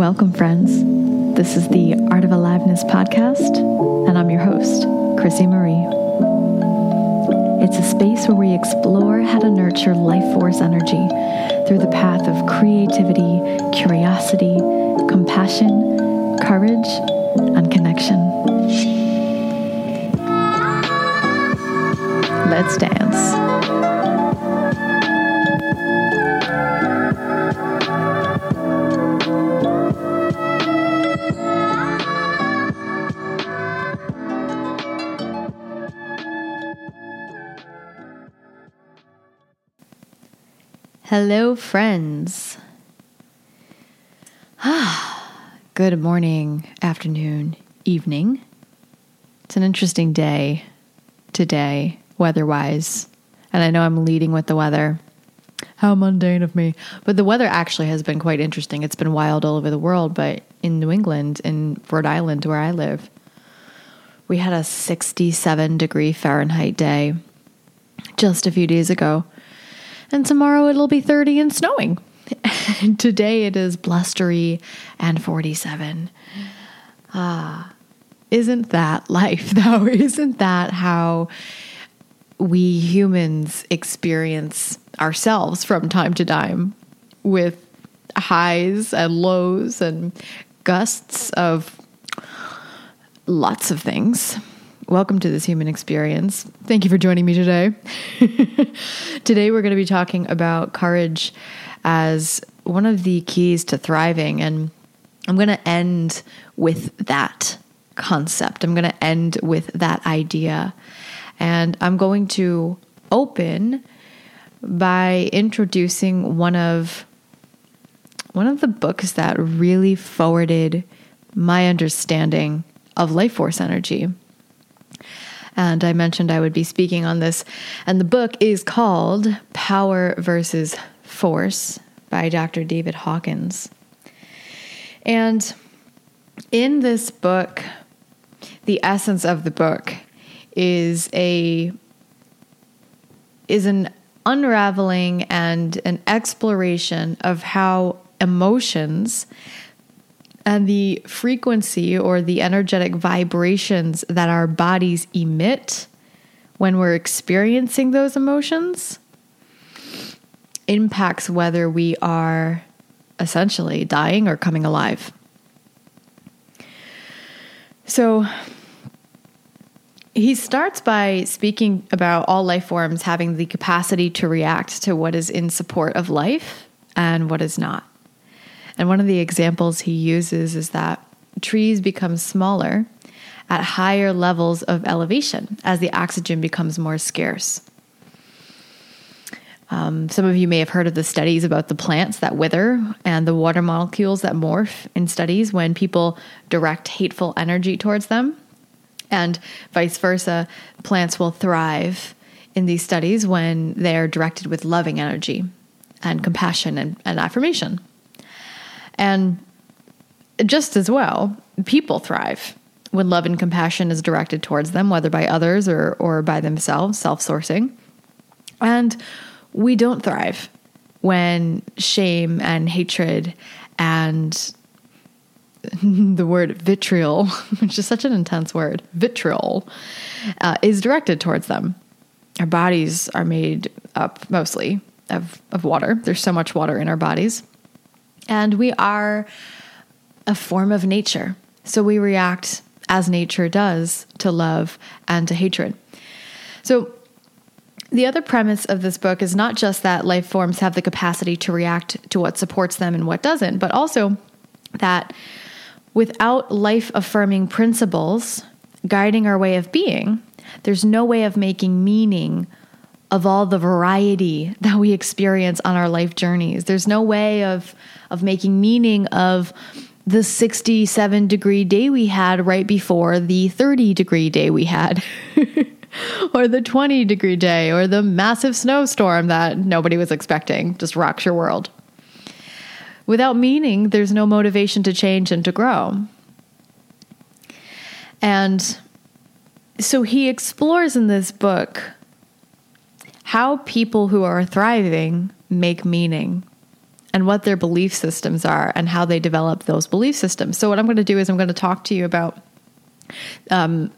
Welcome, friends. This is the Art of Aliveness podcast, and I'm your host, Chrissy Marie. It's a space where we explore how to nurture life force energy through the path of creativity, curiosity, compassion, courage, and connection. Let's dance. Hello, friends. Ah, good morning, afternoon, evening. It's an interesting day today, weather wise. And I know I'm leading with the weather. How mundane of me. But the weather actually has been quite interesting. It's been wild all over the world, but in New England, in Rhode Island, where I live, we had a 67 degree Fahrenheit day just a few days ago and tomorrow it'll be 30 and snowing. Today it is blustery and 47. Ah, isn't that life though? Isn't that how we humans experience ourselves from time to time with highs and lows and gusts of lots of things? Welcome to this human experience. Thank you for joining me today. today, we're going to be talking about courage as one of the keys to thriving. And I'm going to end with that concept. I'm going to end with that idea. And I'm going to open by introducing one of one of the books that really forwarded my understanding of life force energy. And I mentioned I would be speaking on this. And the book is called Power versus Force by Dr. David Hawkins. And in this book, the essence of the book is a is an unraveling and an exploration of how emotions and the frequency or the energetic vibrations that our bodies emit when we're experiencing those emotions impacts whether we are essentially dying or coming alive. So he starts by speaking about all life forms having the capacity to react to what is in support of life and what is not. And one of the examples he uses is that trees become smaller at higher levels of elevation as the oxygen becomes more scarce. Um, some of you may have heard of the studies about the plants that wither and the water molecules that morph in studies when people direct hateful energy towards them. And vice versa, plants will thrive in these studies when they're directed with loving energy and compassion and, and affirmation. And just as well, people thrive when love and compassion is directed towards them, whether by others or, or by themselves, self sourcing. And we don't thrive when shame and hatred and the word vitriol, which is such an intense word, vitriol, uh, is directed towards them. Our bodies are made up mostly of, of water. There's so much water in our bodies. And we are a form of nature. So we react as nature does to love and to hatred. So, the other premise of this book is not just that life forms have the capacity to react to what supports them and what doesn't, but also that without life affirming principles guiding our way of being, there's no way of making meaning of all the variety that we experience on our life journeys. There's no way of of making meaning of the 67 degree day we had right before the 30 degree day we had. or the 20 degree day or the massive snowstorm that nobody was expecting just rocks your world. Without meaning, there's no motivation to change and to grow. And so he explores in this book how people who are thriving make meaning and what their belief systems are and how they develop those belief systems. So, what I'm going to do is I'm going to talk to you about um,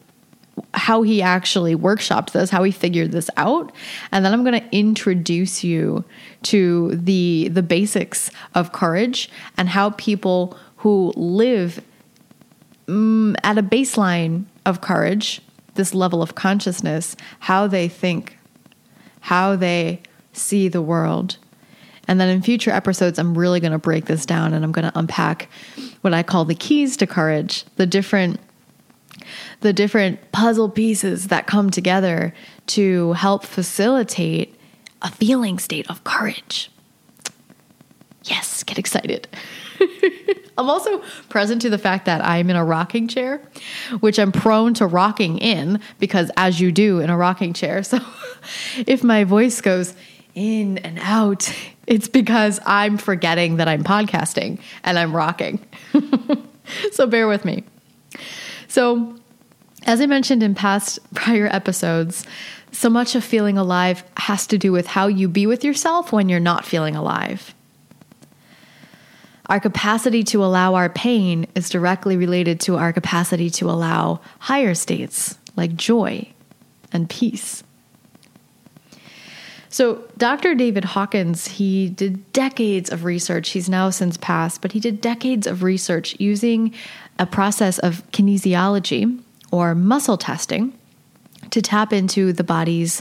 how he actually workshopped this, how he figured this out, and then I'm going to introduce you to the the basics of courage and how people who live um, at a baseline of courage, this level of consciousness, how they think, how they see the world. And then in future episodes, I'm really going to break this down and I'm going to unpack what I call the keys to courage, the different the different puzzle pieces that come together to help facilitate a feeling state of courage. Yes, get excited. I'm also present to the fact that I'm in a rocking chair, which I'm prone to rocking in because, as you do in a rocking chair. So, if my voice goes in and out, it's because I'm forgetting that I'm podcasting and I'm rocking. so, bear with me. So, as I mentioned in past prior episodes, so much of feeling alive has to do with how you be with yourself when you're not feeling alive. Our capacity to allow our pain is directly related to our capacity to allow higher states like joy and peace. So, Dr. David Hawkins, he did decades of research. He's now since passed, but he did decades of research using a process of kinesiology or muscle testing to tap into the body's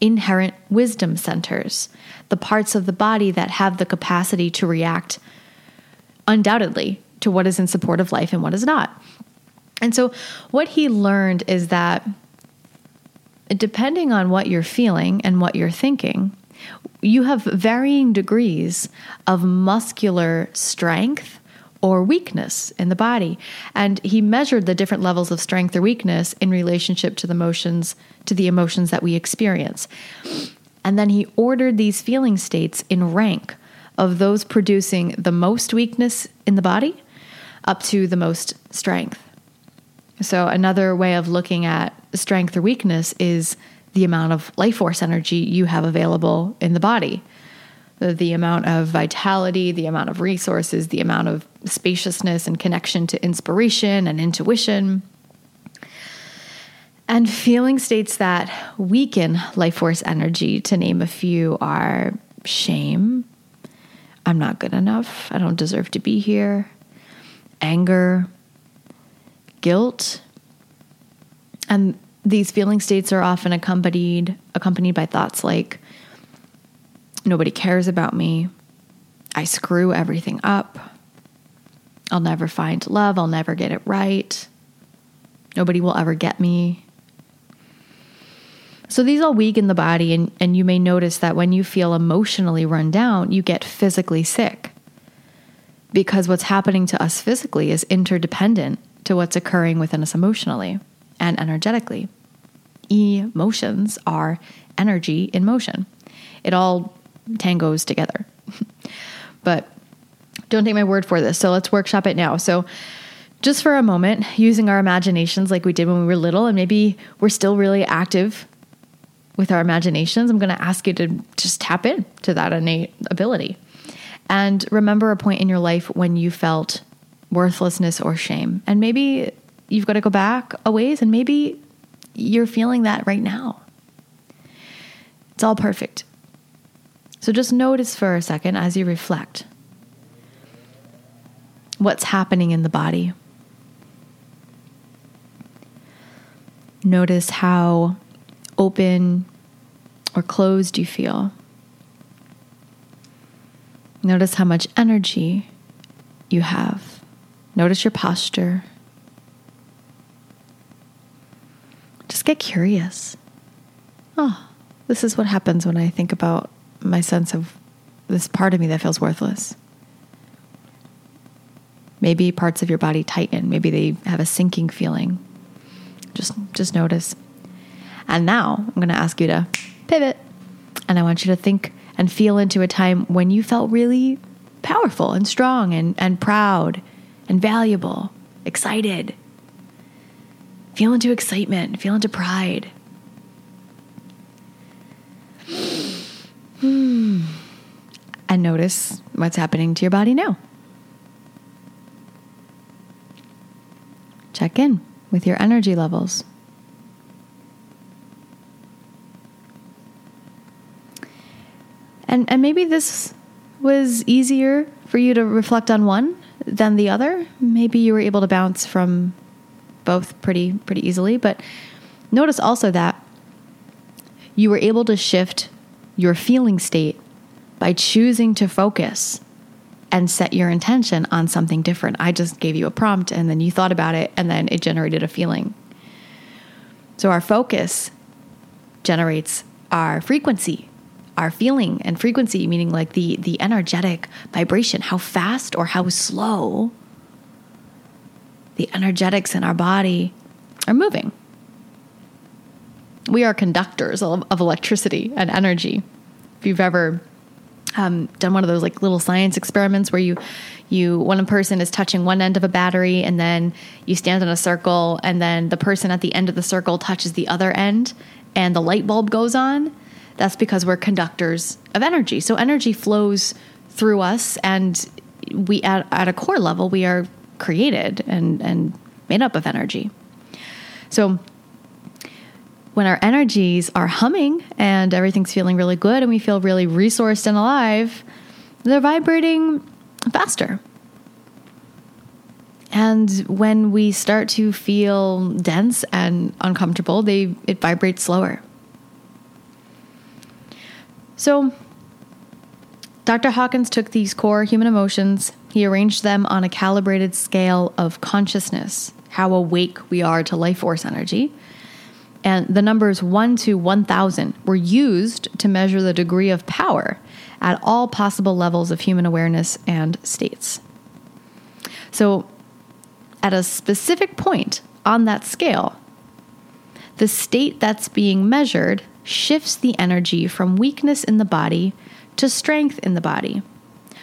inherent wisdom centers, the parts of the body that have the capacity to react undoubtedly to what is in support of life and what is not. And so, what he learned is that depending on what you're feeling and what you're thinking, you have varying degrees of muscular strength or weakness in the body. And he measured the different levels of strength or weakness in relationship to the emotions, to the emotions that we experience. And then he ordered these feeling states in rank of those producing the most weakness in the body up to the most strength. So, another way of looking at strength or weakness is the amount of life force energy you have available in the body the, the amount of vitality, the amount of resources, the amount of spaciousness and connection to inspiration and intuition. And feeling states that weaken life force energy, to name a few, are shame. I'm not good enough. I don't deserve to be here. Anger, guilt. And these feeling states are often accompanied accompanied by thoughts like Nobody cares about me. I screw everything up. I'll never find love. I'll never get it right. Nobody will ever get me. So these all weaken the body, and, and you may notice that when you feel emotionally run down, you get physically sick. Because what's happening to us physically is interdependent to what's occurring within us emotionally and energetically. Emotions are energy in motion. It all tangos together. but don't take my word for this. So let's workshop it now. So, just for a moment, using our imaginations like we did when we were little, and maybe we're still really active with our imaginations, I'm going to ask you to just tap in to that innate ability. And remember a point in your life when you felt worthlessness or shame. And maybe you've got to go back a ways, and maybe you're feeling that right now. It's all perfect. So just notice for a second as you reflect what's happening in the body. Notice how open or closed you feel. Notice how much energy you have. Notice your posture. Just get curious. Oh, this is what happens when I think about my sense of this part of me that feels worthless. Maybe parts of your body tighten. Maybe they have a sinking feeling. Just just notice. And now I'm going to ask you to pivot. And I want you to think and feel into a time when you felt really powerful and strong and, and proud and valuable, excited. Feel into excitement, feel into pride. Hmm. and notice what's happening to your body now. Check in with your energy levels. And, and maybe this was easier for you to reflect on one than the other. Maybe you were able to bounce from both pretty pretty easily, but notice also that you were able to shift your feeling state by choosing to focus and set your intention on something different. I just gave you a prompt and then you thought about it and then it generated a feeling. So our focus generates our frequency, our feeling and frequency meaning like the the energetic vibration, how fast or how slow the energetics in our body are moving. We are conductors of, of electricity and energy. If you've ever um, done one of those like little science experiments where you you one person is touching one end of a battery and then you stand in a circle and then the person at the end of the circle touches the other end and the light bulb goes on that's because we're conductors of energy so energy flows through us and we at, at a core level we are created and and made up of energy so when our energies are humming and everything's feeling really good and we feel really resourced and alive, they're vibrating faster. And when we start to feel dense and uncomfortable, they it vibrates slower. So Dr. Hawkins took these core human emotions, he arranged them on a calibrated scale of consciousness, how awake we are to life force energy and the numbers 1 to 1000 were used to measure the degree of power at all possible levels of human awareness and states. So, at a specific point on that scale, the state that's being measured shifts the energy from weakness in the body to strength in the body.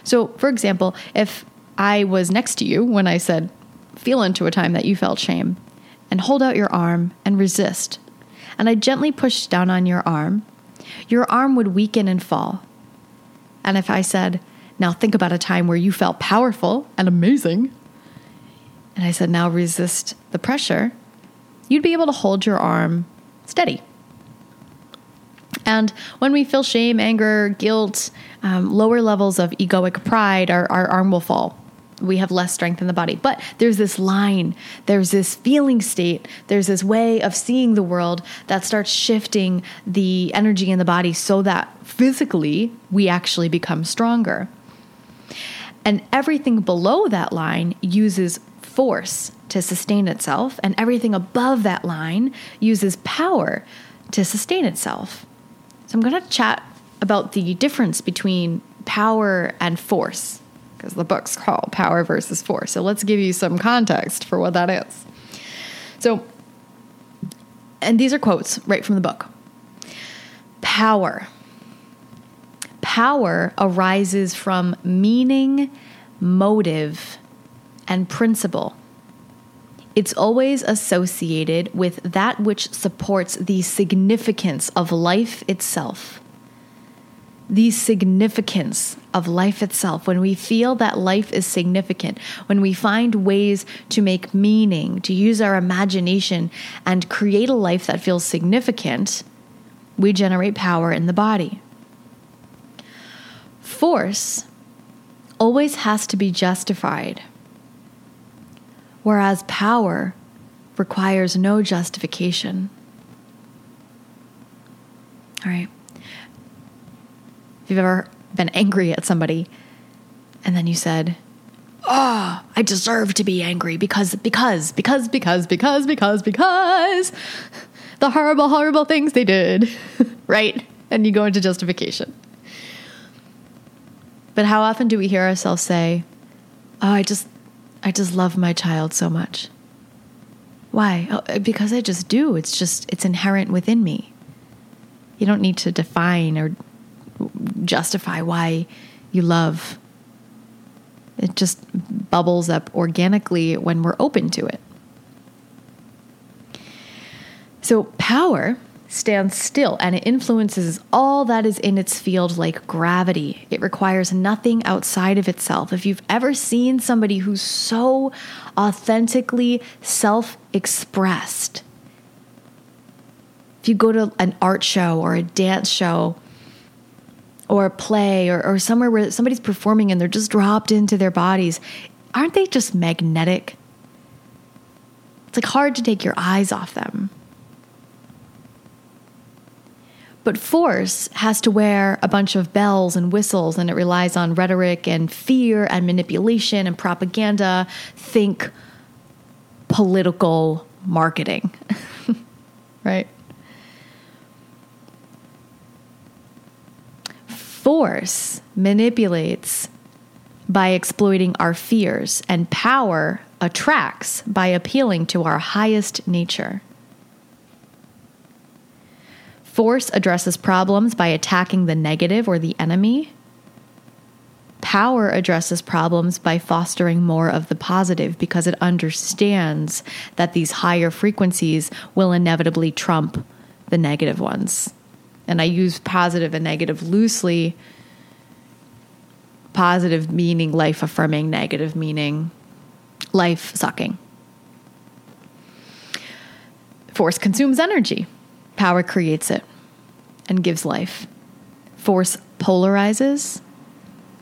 So, for example, if I was next to you when I said, feel into a time that you felt shame, and hold out your arm and resist, and I gently pushed down on your arm, your arm would weaken and fall. And if I said, Now think about a time where you felt powerful and amazing, and I said, Now resist the pressure, you'd be able to hold your arm steady. And when we feel shame, anger, guilt, um, lower levels of egoic pride, our, our arm will fall we have less strength in the body. But there's this line, there's this feeling state, there's this way of seeing the world that starts shifting the energy in the body so that physically we actually become stronger. And everything below that line uses force to sustain itself, and everything above that line uses power to sustain itself. So I'm going to chat about the difference between power and force because the book's called Power versus Force. So let's give you some context for what that is. So, and these are quotes right from the book. Power. Power arises from meaning, motive, and principle. It's always associated with that which supports the significance of life itself. The significance of life itself, when we feel that life is significant, when we find ways to make meaning, to use our imagination and create a life that feels significant, we generate power in the body. Force always has to be justified, whereas power requires no justification. All right. If you've ever been angry at somebody and then you said, Oh, I deserve to be angry because, because, because, because, because, because, because the horrible, horrible things they did, right? And you go into justification. But how often do we hear ourselves say, Oh, I just, I just love my child so much? Why? Oh, because I just do. It's just, it's inherent within me. You don't need to define or justify why you love. It just bubbles up organically when we're open to it. So, power stands still and it influences all that is in its field like gravity. It requires nothing outside of itself. If you've ever seen somebody who's so authentically self expressed, if you go to an art show or a dance show or a play or, or somewhere where somebody's performing and they're just dropped into their bodies, aren't they just magnetic? It's like hard to take your eyes off them. But force has to wear a bunch of bells and whistles, and it relies on rhetoric and fear and manipulation and propaganda. Think political marketing, right? Force manipulates by exploiting our fears, and power attracts by appealing to our highest nature. Force addresses problems by attacking the negative or the enemy. Power addresses problems by fostering more of the positive because it understands that these higher frequencies will inevitably trump the negative ones. And I use positive and negative loosely. Positive meaning life affirming, negative meaning life sucking. Force consumes energy. Power creates it and gives life. Force polarizes,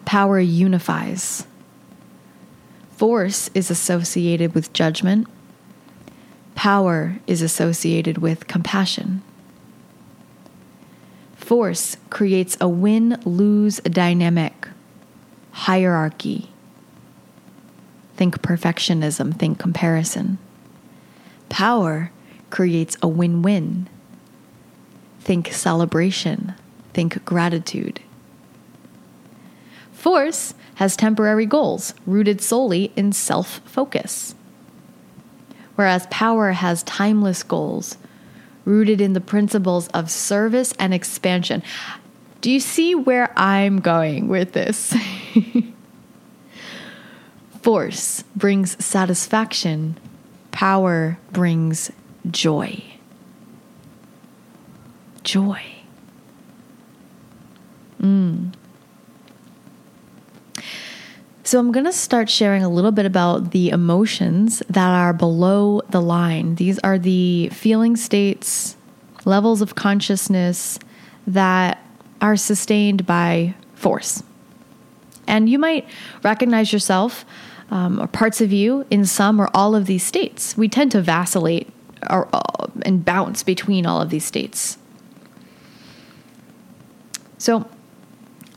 power unifies. Force is associated with judgment, power is associated with compassion. Force creates a win lose dynamic, hierarchy. Think perfectionism, think comparison. Power creates a win win Think celebration. Think gratitude. Force has temporary goals rooted solely in self focus, whereas power has timeless goals rooted in the principles of service and expansion. Do you see where I'm going with this? Force brings satisfaction, power brings joy joy. Mm. So, I'm going to start sharing a little bit about the emotions that are below the line. These are the feeling states, levels of consciousness that are sustained by force. And you might recognize yourself um, or parts of you in some or all of these states. We tend to vacillate or, uh, and bounce between all of these states. So,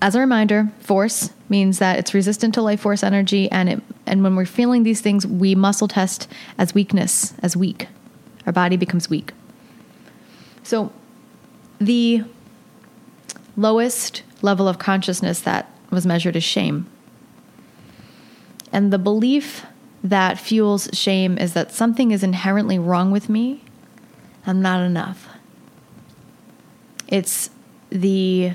as a reminder, force means that it's resistant to life force energy, and it and when we're feeling these things, we muscle test as weakness, as weak. Our body becomes weak. So, the lowest level of consciousness that was measured is shame. And the belief that fuels shame is that something is inherently wrong with me. I'm not enough. It's the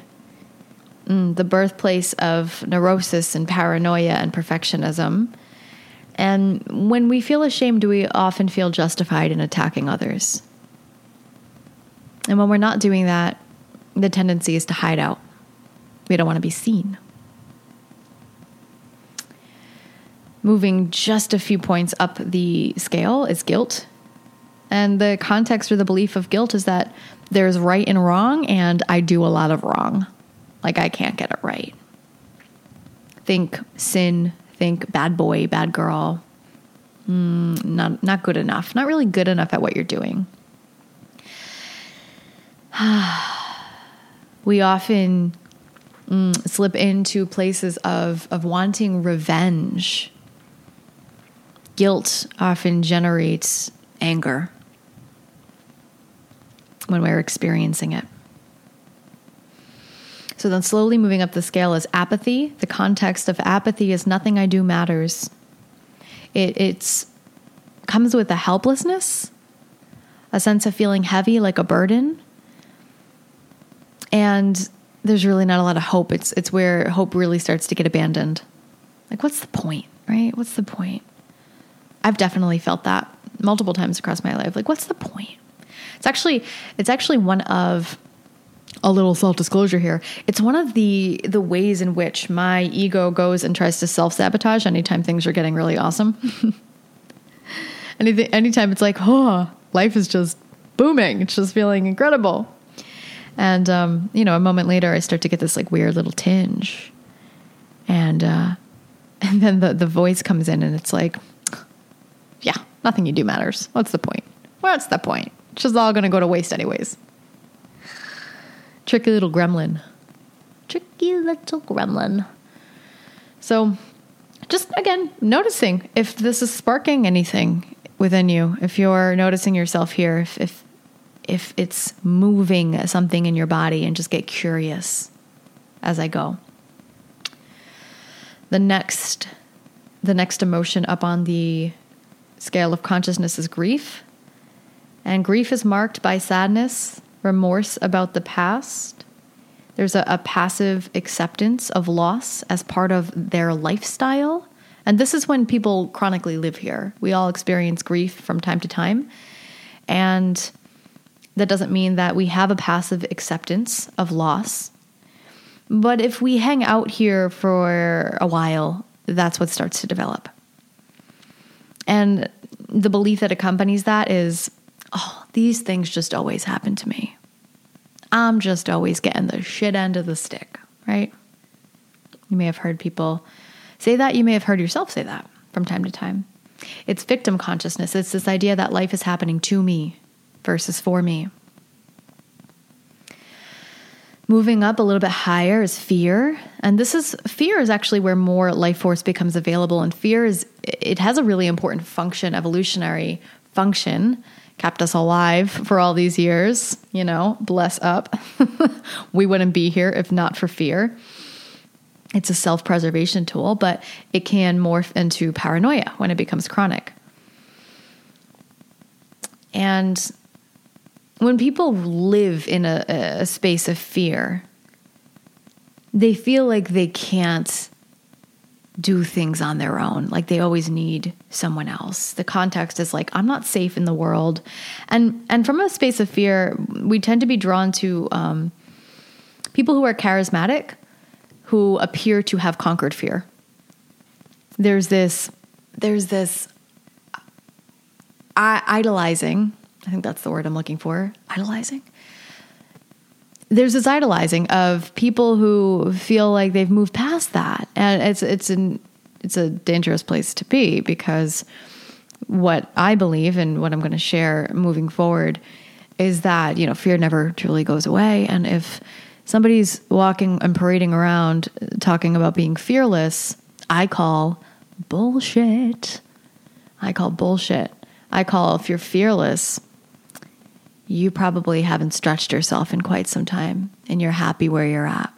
mm, the birthplace of neurosis and paranoia and perfectionism. And when we feel ashamed, do we often feel justified in attacking others. And when we're not doing that, the tendency is to hide out. We don't want to be seen. Moving just a few points up the scale is guilt. And the context or the belief of guilt is that there's right and wrong, and I do a lot of wrong. Like I can't get it right. Think sin, think bad boy, bad girl. Mm, not not good enough. Not really good enough at what you're doing. we often mm, slip into places of of wanting revenge. Guilt often generates anger when we're experiencing it. So then slowly moving up the scale is apathy. The context of apathy is nothing I do matters. It it's comes with a helplessness, a sense of feeling heavy like a burden. And there's really not a lot of hope. It's it's where hope really starts to get abandoned. Like what's the point, right? What's the point? I've definitely felt that multiple times across my life. Like what's the point? It's actually it's actually one of a little self-disclosure here. It's one of the the ways in which my ego goes and tries to self-sabotage anytime things are getting really awesome. Anything anytime it's like, "Oh, life is just booming. It's just feeling incredible." And um, you know, a moment later I start to get this like weird little tinge. And uh and then the the voice comes in and it's like, "Yeah, nothing you do matters. What's the point? What's the point? It's just all going to go to waste anyways." Tricky little gremlin. Tricky little gremlin. So, just again, noticing if this is sparking anything within you, if you're noticing yourself here, if, if, if it's moving something in your body, and just get curious as I go. The next, the next emotion up on the scale of consciousness is grief. And grief is marked by sadness, remorse about the past. There's a, a, passive acceptance of loss as part of their lifestyle. And this is when people chronically live here. We all experience grief from time to time. And that doesn't mean that we have a passive acceptance of loss. But if we hang out here for a while, that's what starts to develop. And the belief that accompanies that is oh, these things just always happen to me. I'm just always getting the shit end of the stick, right? You may have heard people say that. You may have heard yourself say that from time to time. It's victim consciousness. It's this idea that life is happening to me versus for me. Moving up a little bit higher is fear. And this is fear is actually where more life force becomes available. And fear is, it has a really important function, evolutionary function kept us alive for all these years, you know, bless up. we wouldn't be here if not for fear. It's a self preservation tool, but it can morph into paranoia when it becomes chronic. And when people live in a, a space of fear, they feel like they can't do things on their own. Like they always need someone else. The context is like I'm not safe in the world, and and from a space of fear, we tend to be drawn to um, people who are charismatic, who appear to have conquered fear. There's this, there's this idolizing. I think that's the word I'm looking for. Idolizing there's this idolizing of people who feel like they've moved past that, and it's it's an it's a dangerous place to be because what I believe and what I'm going to share moving forward is that you know fear never truly goes away, and if somebody's walking and parading around talking about being fearless, I call bullshit. I call bullshit. I call if you're fearless, you probably haven't stretched yourself in quite some time and you're happy where you're at.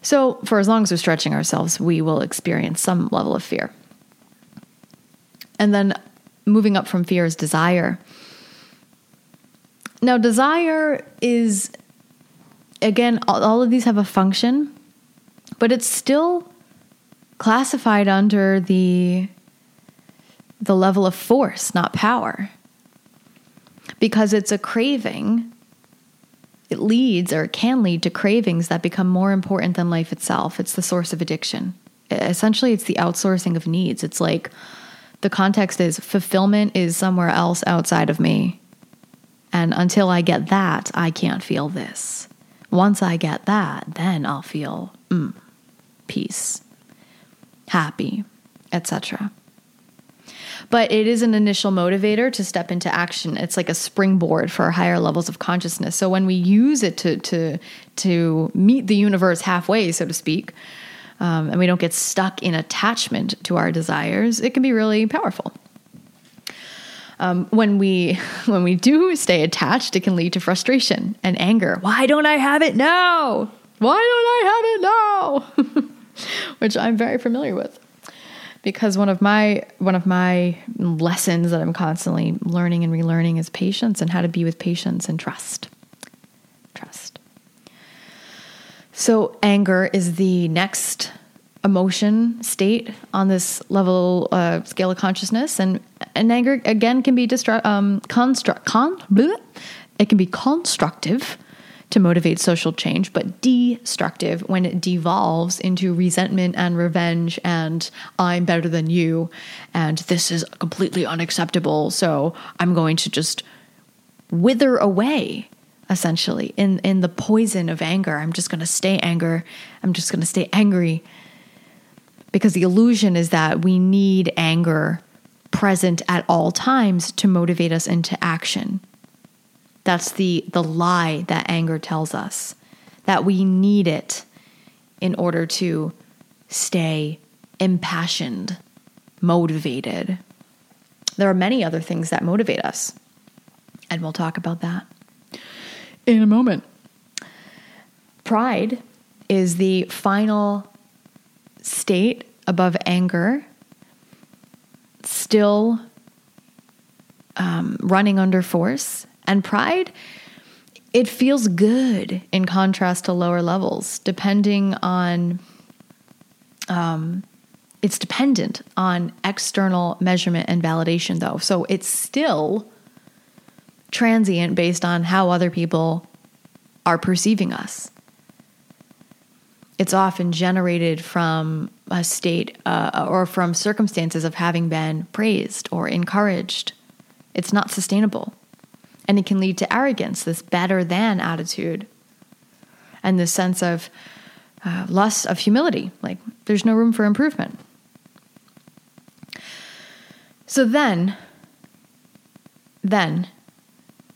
So, for as long as we're stretching ourselves, we will experience some level of fear. And then moving up from fear is desire. Now, desire is, again, all, of these have a function, but it's still classified under the, the level of force, not power because it's a craving. It leads or it can lead to cravings that become more important than life itself. It's the source of addiction. Essentially, it's the outsourcing of needs. It's like the context is fulfillment is somewhere else outside of me. And until I get that, I can't feel this. Once I get that, then I'll feel mm, peace, happy, etc but it is an initial motivator to step into action. It's like a springboard for higher levels of consciousness. So when we use it to to to meet the universe halfway, so to speak, um, and we don't get stuck in attachment to our desires, it can be really powerful. Um, when we when we do stay attached, it can lead to frustration and anger. Why don't I have it now? Why don't I have it now? Which I'm very familiar with because one of my one of my lessons that I'm constantly learning and relearning is patience and how to be with patience and trust. Trust. So anger is the next emotion state on this level uh, scale of consciousness and and anger again can be destru- um, construct con bleh. it can be constructive to motivate social change, but destructive when it devolves into resentment and revenge and I'm better than you and this is completely unacceptable. So I'm going to just wither away essentially in in the poison of anger. I'm just going to stay anger. I'm just going to stay angry because the illusion is that we need anger present at all times to motivate us into action. That's the the lie that anger tells us that we need it in order to stay impassioned, motivated. There are many other things that motivate us, and we'll talk about that in a moment. Pride is the final state above anger, still um, running under force. And pride, it feels good in contrast to lower levels, depending on, um, it's dependent on external measurement and validation, though. So it's still transient based on how other people are perceiving us. It's often generated from a state uh, or from circumstances of having been praised or encouraged. It's not sustainable. And it can lead to arrogance, this better than attitude, and this sense of uh, lust of humility. Like there's no room for improvement. So then, then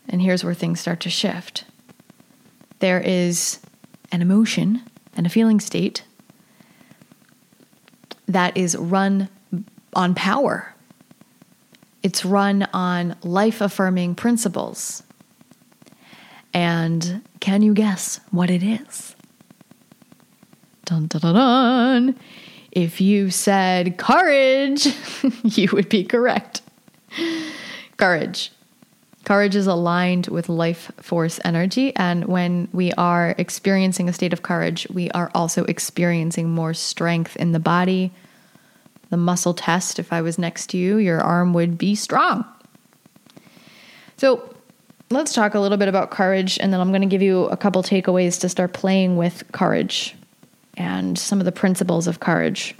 and here's where things start to shift there is an emotion and a feeling state that is run on power. It's run on life affirming principles. And can you guess what it is? Dun dun dun dun. If you said courage, you would be correct. Courage. Courage is aligned with life force energy. And when we are experiencing a state of courage, we are also experiencing more strength in the body. The muscle test, if I was next to you, your arm would be strong. So let's talk a little bit about courage, and then I'm going to give you a couple takeaways to start playing with courage and some of the principles of courage.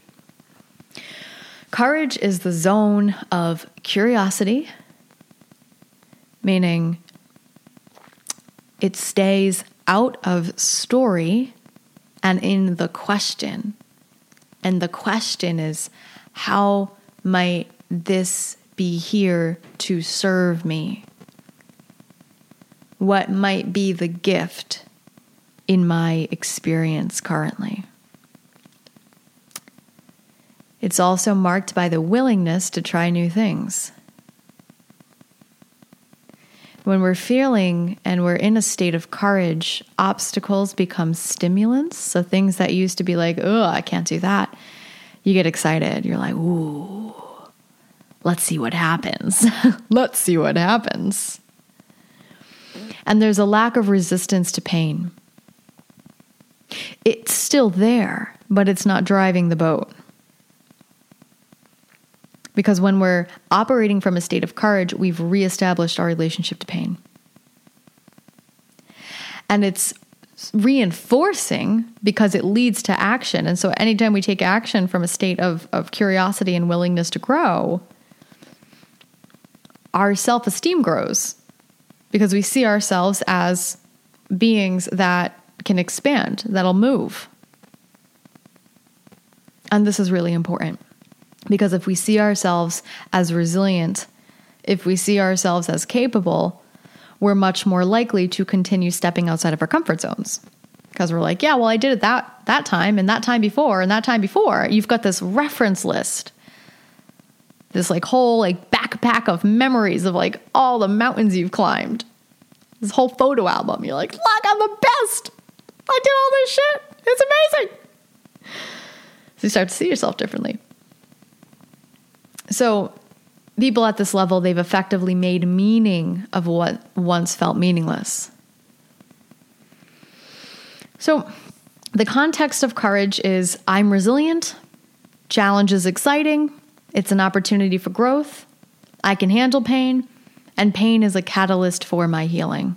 Courage is the zone of curiosity meaning it stays out of story and in the question. And the question is how might this be here to serve me? What might be the gift in my experience currently? It's also marked by the willingness to try new things when we're feeling and we're in a state of courage, obstacles become stimulants. So things that used to be like, oh, I can't do that, you get excited. You're like, ooh, let's see what happens. let's see what happens. And there's a lack of resistance to pain. It's still there, but it's not driving the boat. Because when we're operating from a state of courage, we've reestablished our relationship to pain. And it's reinforcing because it leads to action. And so anytime we take action from a state of, of curiosity and willingness to grow, our self esteem grows because we see ourselves as beings that can expand, that'll move. And this is really important. Because if we see ourselves as resilient, if we see ourselves as capable, we're much more likely to continue stepping outside of our comfort zones. Because we're like, yeah, well, I did it that that time and that time before and that time before. You've got this reference list. This like whole like backpack of memories of like all the mountains you've climbed. This whole photo album. You're like, look, I'm the best. I did all this shit. It's amazing. So you start to see yourself differently. So, people at this level, they've effectively made meaning of what once felt meaningless. So, the context of courage is I'm resilient, challenge is exciting, it's an opportunity for growth, I can handle pain, and pain is a catalyst for my healing.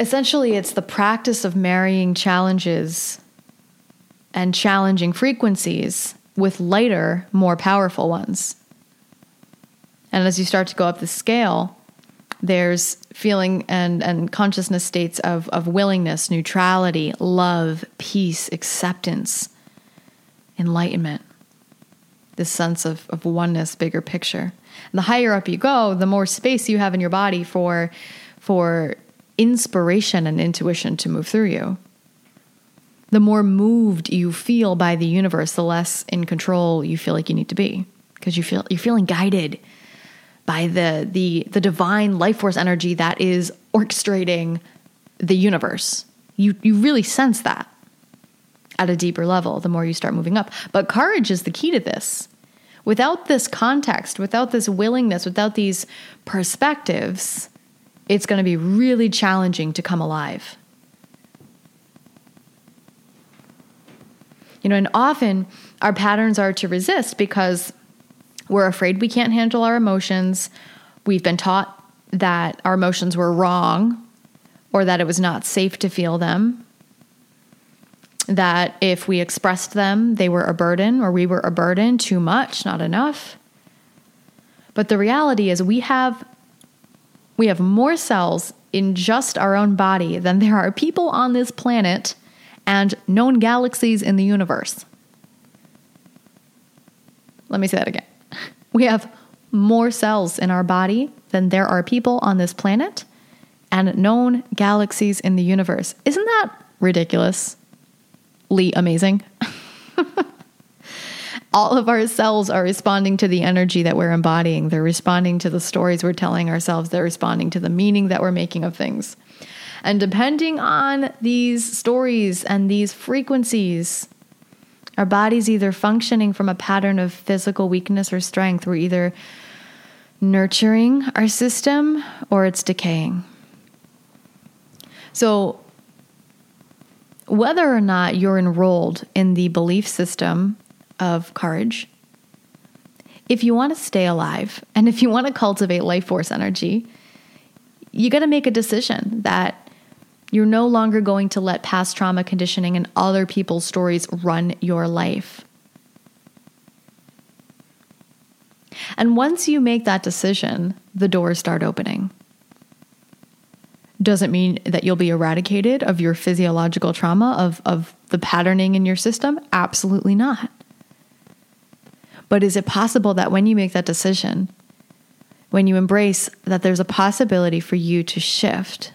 Essentially, it's the practice of marrying challenges and challenging frequencies with lighter, more powerful ones. And as you start to go up the scale, there's feeling and, and consciousness states of, of willingness, neutrality, love, peace, acceptance, enlightenment, this sense of, of oneness, bigger picture. And the higher up you go, the more space you have in your body for, for inspiration and intuition to move through you. The more moved you feel by the universe, the less in control you feel like you need to be because you feel you're feeling guided by the the the divine life force energy that is orchestrating the universe. You you really sense that at a deeper level the more you start moving up. But courage is the key to this. Without this context, without this willingness, without these perspectives, it's going to be really challenging to come alive. You know, and often our patterns are to resist because we're afraid we can't handle our emotions. We've been taught that our emotions were wrong or that it was not safe to feel them. That if we expressed them, they were a burden or we were a burden, too much, not enough. But the reality is we have we have more cells in just our own body than there are people on this planet and known galaxies in the universe. Let me say that again. We have more cells in our body than there are people on this planet and known galaxies in the universe. Isn't that ridiculously amazing? All of our cells are responding to the energy that we're embodying. They're responding to the stories we're telling ourselves. They're responding to the meaning that we're making of things. And depending on these stories and these frequencies, our body's either functioning from a pattern of physical weakness or strength. We're either nurturing our system or it's decaying. So, whether or not you're enrolled in the belief system of courage, if you want to stay alive and if you want to cultivate life force energy, you got to make a decision that you're no longer going to let past trauma conditioning and other people's stories run your life. And once you make that decision, the doors start opening. Doesn't mean that you'll be eradicated of your physiological trauma, of, of the patterning in your system. Absolutely not. But is it possible that when you make that decision, when you embrace that there's a possibility for you to shift,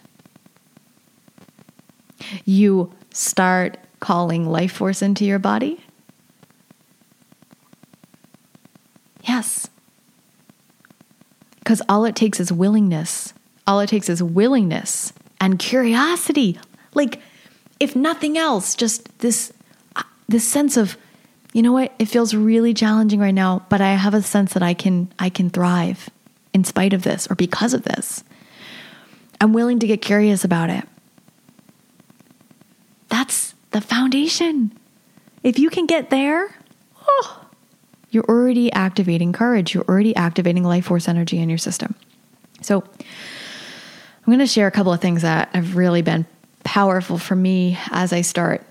you start calling life force into your body? Yes. Because all it takes is willingness. All it takes is willingness and curiosity. Like, if nothing else, just this, uh, this sense of, you know what, it feels really challenging right now, but I have a sense that I can, I can thrive in spite of this or because of this. I'm willing to get curious about it. That's the foundation. If you can get there, oh, you're already activating courage. You're already activating life force energy in your system. So, I'm going to share a couple of things that have really been powerful for me as I start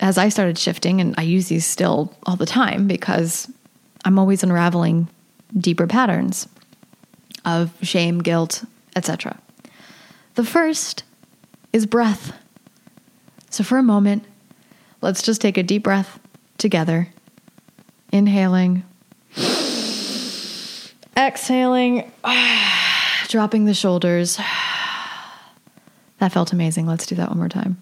as I started shifting and I use these still all the time because I'm always unraveling deeper patterns of shame, guilt, etc. The first is breath. So, for a moment, let's just take a deep breath together. Inhaling, exhaling, dropping the shoulders. That felt amazing. Let's do that one more time.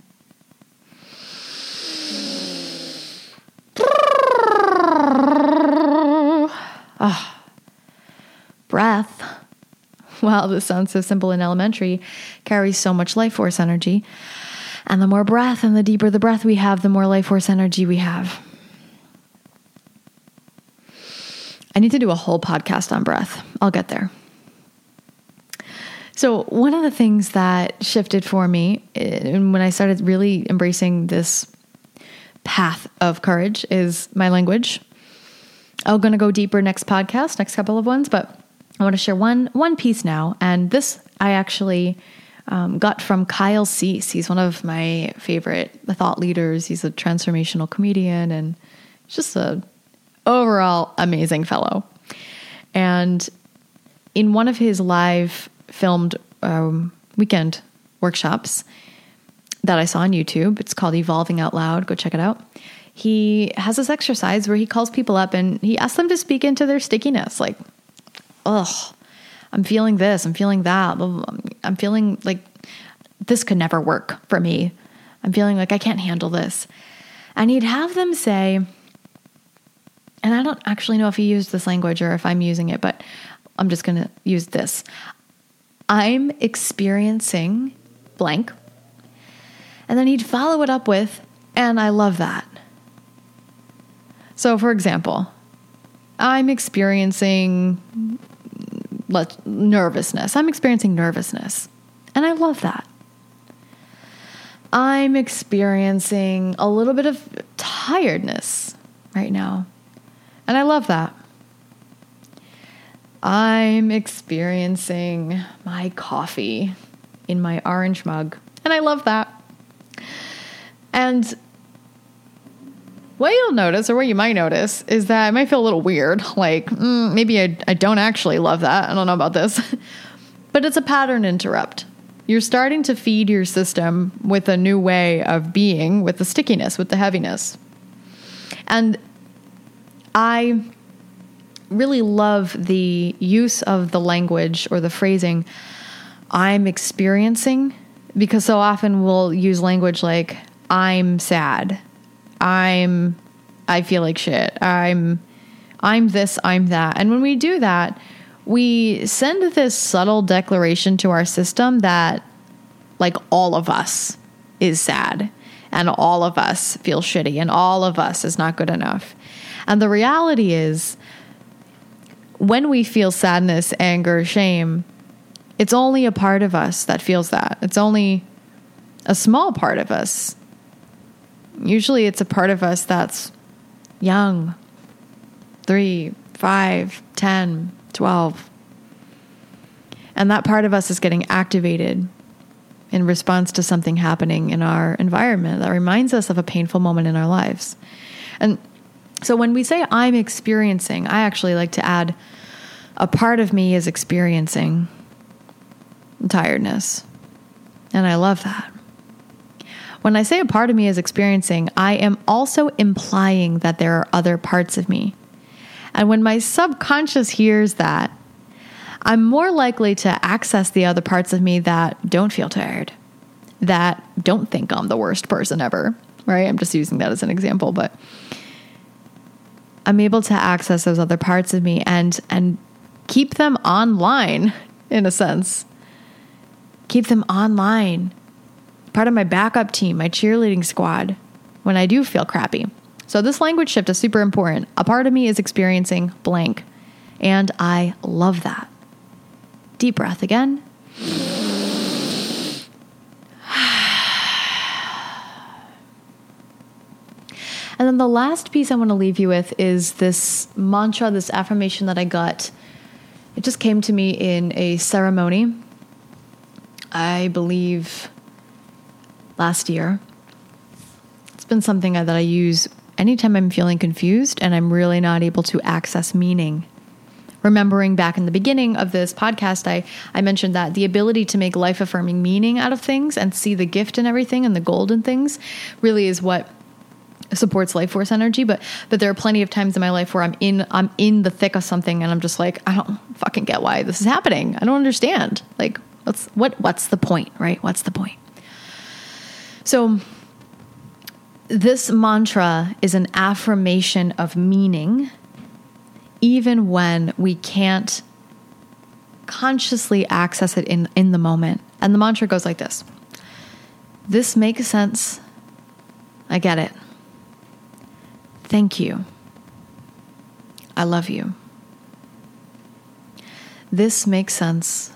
Oh. Breath, while this sounds so simple and elementary, carries so much life force energy. And the more breath and the deeper the breath we have, the more life force energy we have. I need to do a whole podcast on breath. I'll get there. So, one of the things that shifted for me eh, when I started really embracing this path of courage is my language. I'm going to go deeper next podcast, next couple of ones, but I want to share one one piece now. And this I actually um, got from Kyle Cease. He's one of my favorite thought leaders. He's a transformational comedian and just a overall amazing fellow. And in one of his live filmed um, weekend workshops that I saw on YouTube, it's called Evolving Out Loud. Go check it out. He has this exercise where he calls people up and he asks them to speak into their stickiness, like, ugh, I'm feeling this, I'm feeling that, I'm feeling like this could never work for me. I'm feeling like I can't handle this. And he'd have them say, and I don't actually know if he used this language or if I'm using it, but I'm just going to use this. I'm experiencing blank. And then he'd follow it up with, and I love that. So, for example, I'm experiencing nervousness. I'm experiencing nervousness. And I love that. I'm experiencing a little bit of tiredness right now. And I love that. I'm experiencing my coffee in my orange mug. And I love that. And what you'll notice, or what you might notice, is that it might feel a little weird. Like, mm, maybe I, I don't actually love that. I don't know about this. but it's a pattern interrupt. You're starting to feed your system with a new way of being, with the stickiness, with the heaviness. And I really love the use of the language or the phrasing I'm experiencing because so often we'll use language like I'm sad I'm I feel like shit. I'm I'm this, I'm that. And when we do that, we send this subtle declaration to our system that like all of us is sad and all of us feel shitty and all of us is not good enough. And the reality is when we feel sadness, anger, shame, it's only a part of us that feels that. It's only a small part of us Usually it's a part of us that's young three, five, ten, twelve, And that part of us is getting activated in response to something happening in our environment that reminds us of a painful moment in our lives. And so when we say I'm experiencing, I actually like to add a part of me is experiencing tiredness. And I love that. When I say a part of me is experiencing, I am also implying that there are other parts of me. And when my subconscious hears that, I'm more likely to access the other parts of me that don't feel tired, that don't think I'm the worst person ever, right? I'm just using that as an example, but I'm able to access those other parts of me and and keep them online in a sense. Keep them online part of my backup team, my cheerleading squad, when I do feel crappy. So, this language shift is super important. A part of me is experiencing blank, and I love that. Deep breath again. And then the last piece I want to leave you with is this mantra, this affirmation that I got. It just came to me in a ceremony. I believe last year. It's been something that I use anytime I'm feeling confused and I'm really not able to access meaning. Remembering back in the beginning of this podcast, I, I mentioned that the ability to make life affirming meaning out of things and see the gift in everything and the gold in things really is what supports life force energy but but there are plenty of times in my life where I'm in I'm in the thick of something and I'm just like I don't fucking get why this is happening. I don't understand. Like what's what what's the point, right? What's the point? So, this mantra is an affirmation of meaning, even when we can't consciously access it in, in the moment. And the mantra goes like this This makes sense. I get it. Thank you. I love you. This makes sense.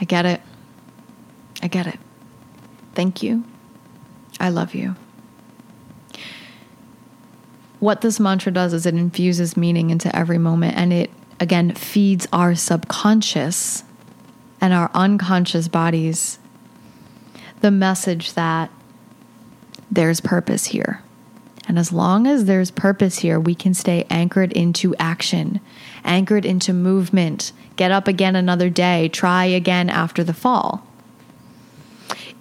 I get it. I get it. Thank you. I love you. what this mantra does is it infuses meaning into every moment and it again feeds our subconscious and our unconscious bodies the message that there's purpose here. And as long as there's purpose here, we can stay anchored into action, anchored into movement, get up again another day, try again after the fall.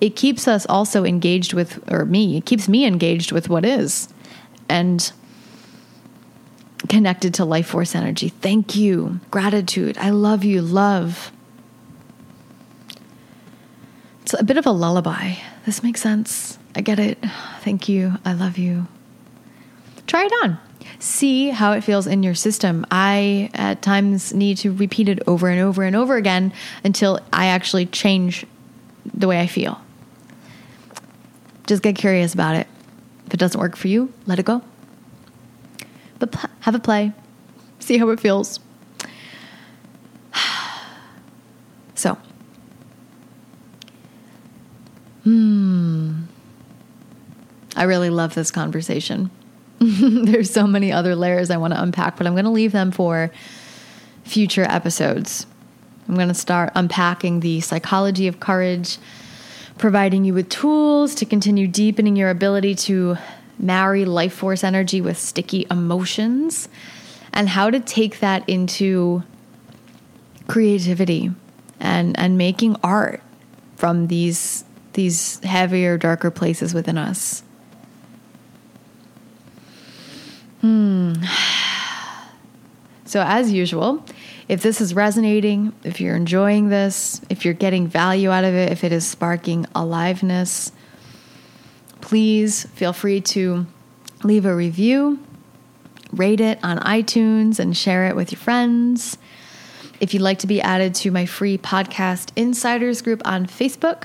It keeps us also engaged with, or me, it keeps me engaged with what is and connected to life force energy. Thank you, gratitude. I love you, love. It's a bit of a lullaby. This makes sense. I get it. Thank you. I love you. Try it on. See how it feels in your system. I at times need to repeat it over and over and over again until I actually change the way I feel. Just get curious about it. If it doesn't work for you, let it go. But pl- have a play, see how it feels. so, Hmm. I really love this conversation. There's so many other layers I want to unpack, but I'm going to leave them for future episodes. I'm going to start unpacking the psychology of courage, providing you with tools to continue deepening your ability to marry life force energy with sticky emotions, and how to take that into creativity and, and making art from these these heavier, darker places within us. Hmm. So, as usual, if this is resonating, if you're enjoying this, if you're getting value out of it, if it is sparking aliveness, please feel free to leave a review, rate it on iTunes, and share it with your friends. If you'd like to be added to my free podcast insiders group on Facebook,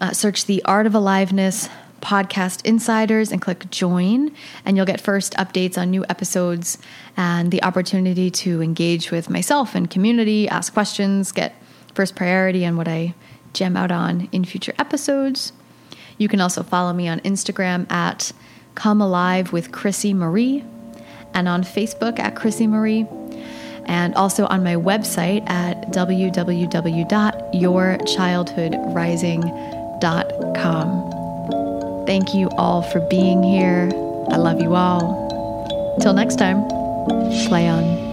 uh, search the Art of Aliveness podcast insiders and click join, and you'll get first updates on new episodes and the opportunity to engage with myself and community, ask questions, get first priority on what I gem out on in future episodes. You can also follow me on Instagram at Come Alive with Chrissy Marie and on Facebook at Chrissy Marie and also on my website at www.yourchildhoodrising.com. Thank you all for being here. I love you all. Till next time, play on.